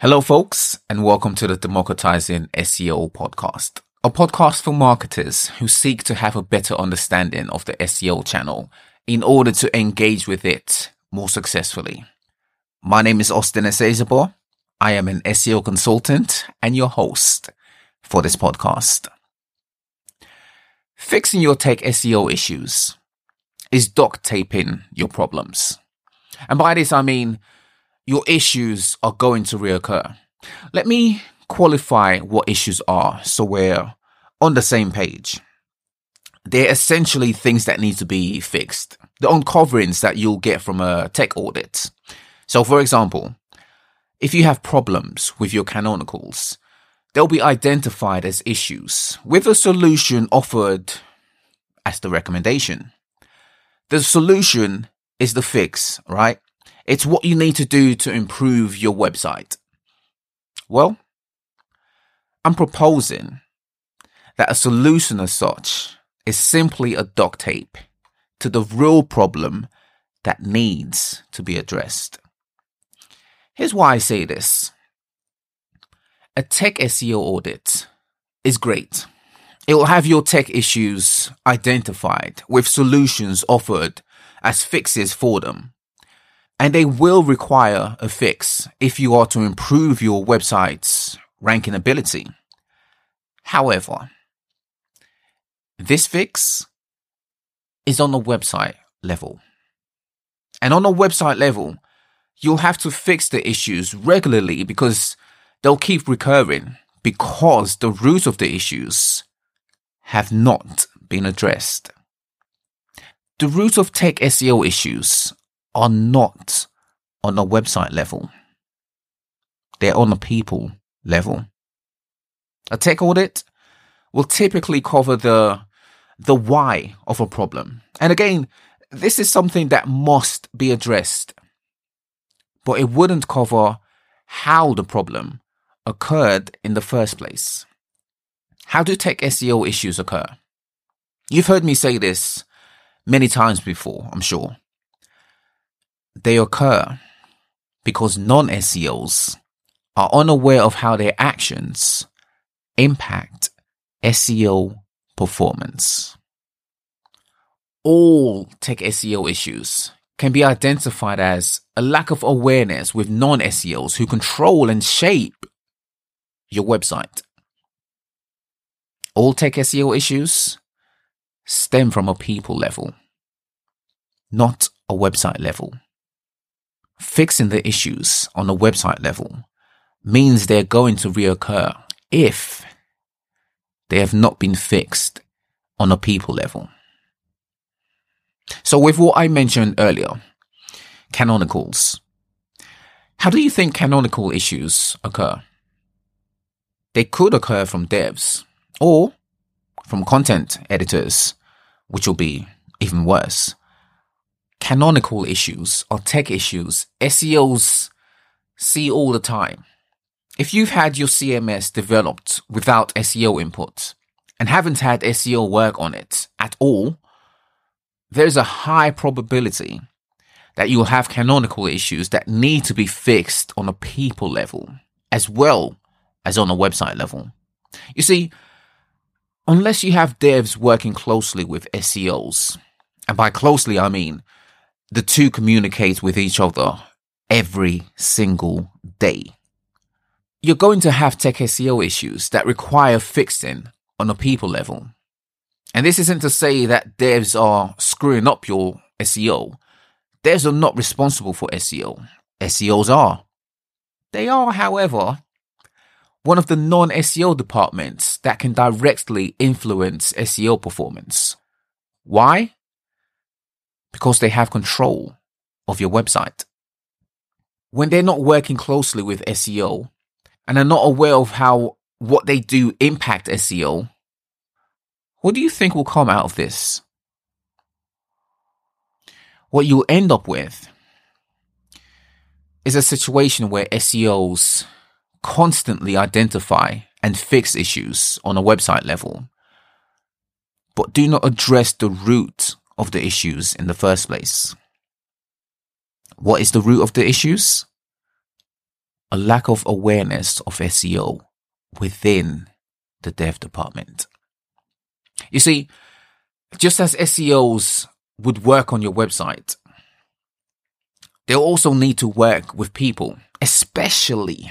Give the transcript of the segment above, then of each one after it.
Hello, folks, and welcome to the Democratizing SEO podcast, a podcast for marketers who seek to have a better understanding of the SEO channel in order to engage with it more successfully. My name is Austin Esezobor. I am an SEO consultant and your host for this podcast. Fixing your tech SEO issues is duct taping your problems. And by this, I mean your issues are going to reoccur. Let me qualify what issues are so we're on the same page. They're essentially things that need to be fixed. The uncoverings that you'll get from a tech audit. So, for example, if you have problems with your canonicals, they'll be identified as issues with a solution offered as the recommendation. The solution is the fix, right? It's what you need to do to improve your website. Well, I'm proposing that a solution as such is simply a duct tape to the real problem that needs to be addressed. Here's why I say this. A tech SEO audit is great. It will have your tech issues identified with solutions offered as fixes for them and they will require a fix if you are to improve your website's ranking ability. However, this fix is on the website level. And on a website level, you'll have to fix the issues regularly because they'll keep recurring because the root of the issues have not been addressed. The root of tech SEO issues are not on a website level. They're on a people level. A tech audit will typically cover the, the why of a problem. And again, this is something that must be addressed, but it wouldn't cover how the problem occurred in the first place. How do tech SEO issues occur? You've heard me say this many times before, I'm sure. They occur because non SEOs are unaware of how their actions impact SEO performance. All tech SEO issues can be identified as a lack of awareness with non SEOs who control and shape your website. All tech SEO issues stem from a people level, not a website level fixing the issues on a website level means they're going to reoccur if they have not been fixed on a people level. So with what I mentioned earlier, canonicals, how do you think canonical issues occur? They could occur from devs or from content editors, which will be even worse canonical issues or tech issues SEOs see all the time. If you've had your CMS developed without SEO input and haven't had SEO work on it at all, there's a high probability that you'll have canonical issues that need to be fixed on a people level as well as on a website level. You see, unless you have devs working closely with SEOs, and by closely I mean the two communicate with each other every single day. You're going to have tech SEO issues that require fixing on a people level. And this isn't to say that devs are screwing up your SEO. Devs are not responsible for SEO. SEOs are. They are, however, one of the non SEO departments that can directly influence SEO performance. Why? Because they have control of your website. When they're not working closely with SEO and are not aware of how what they do impact SEO, what do you think will come out of this? What you'll end up with is a situation where SEOs constantly identify and fix issues on a website level, but do not address the root of the issues in the first place. What is the root of the issues? a lack of awareness of SEO within the dev department. You see, just as SEOs would work on your website, they'll also need to work with people, especially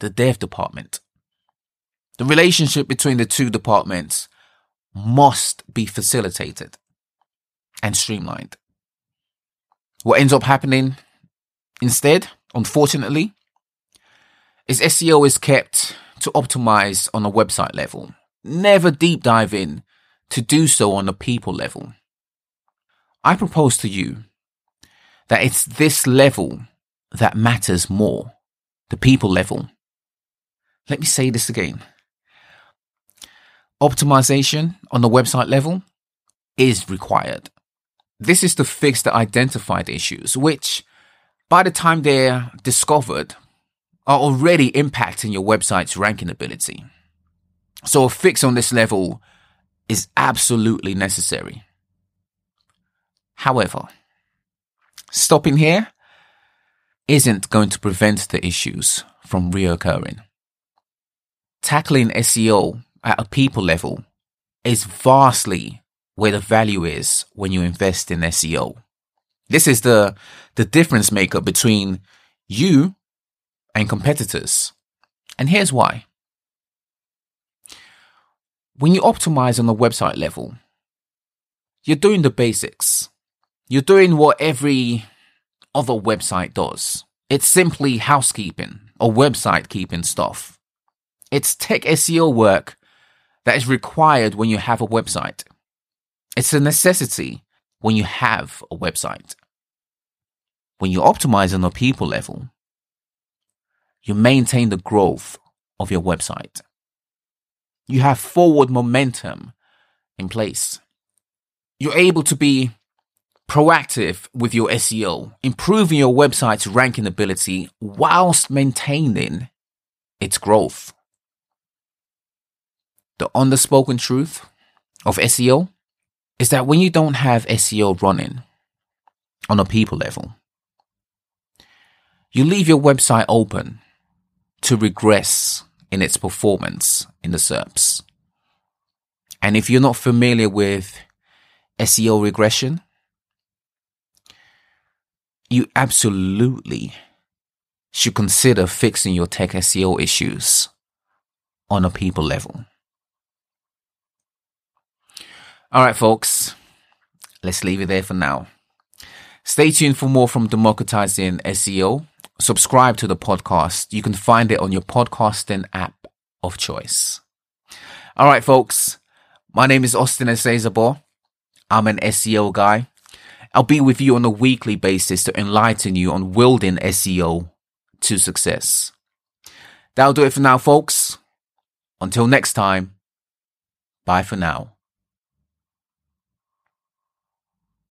the dev department. The relationship between the two departments must be facilitated and streamlined. What ends up happening instead, unfortunately, is SEO is kept to optimize on a website level, never deep dive in to do so on a people level. I propose to you that it's this level that matters more, the people level. Let me say this again. Optimization on the website level is required. This is to fix the identified issues, which by the time they're discovered are already impacting your website's ranking ability. So a fix on this level is absolutely necessary. However, stopping here isn't going to prevent the issues from reoccurring. Tackling SEO at a people level is vastly where the value is when you invest in SEO. This is the, the difference maker between you and competitors. And here's why. When you optimize on the website level, you're doing the basics. You're doing what every other website does. It's simply housekeeping or website keeping stuff. It's tech SEO work that is required when you have a website. It's a necessity when you have a website. When you optimize on a people level, you maintain the growth of your website you have forward momentum in place. You're able to be proactive with your SEO, improving your website's ranking ability whilst maintaining its growth. The underspoken truth of SEO is that when you don't have SEO running on a people level, you leave your website open to regress in its performance in the SERPs. And if you're not familiar with SEO regression, you absolutely should consider fixing your tech SEO issues on a people level. All right, folks, let's leave it there for now. Stay tuned for more from Democratizing SEO subscribe to the podcast. You can find it on your podcasting app of choice. All right, folks. My name is Austin Esezobor. I'm an SEO guy. I'll be with you on a weekly basis to enlighten you on wielding SEO to success. That'll do it for now, folks. Until next time, bye for now.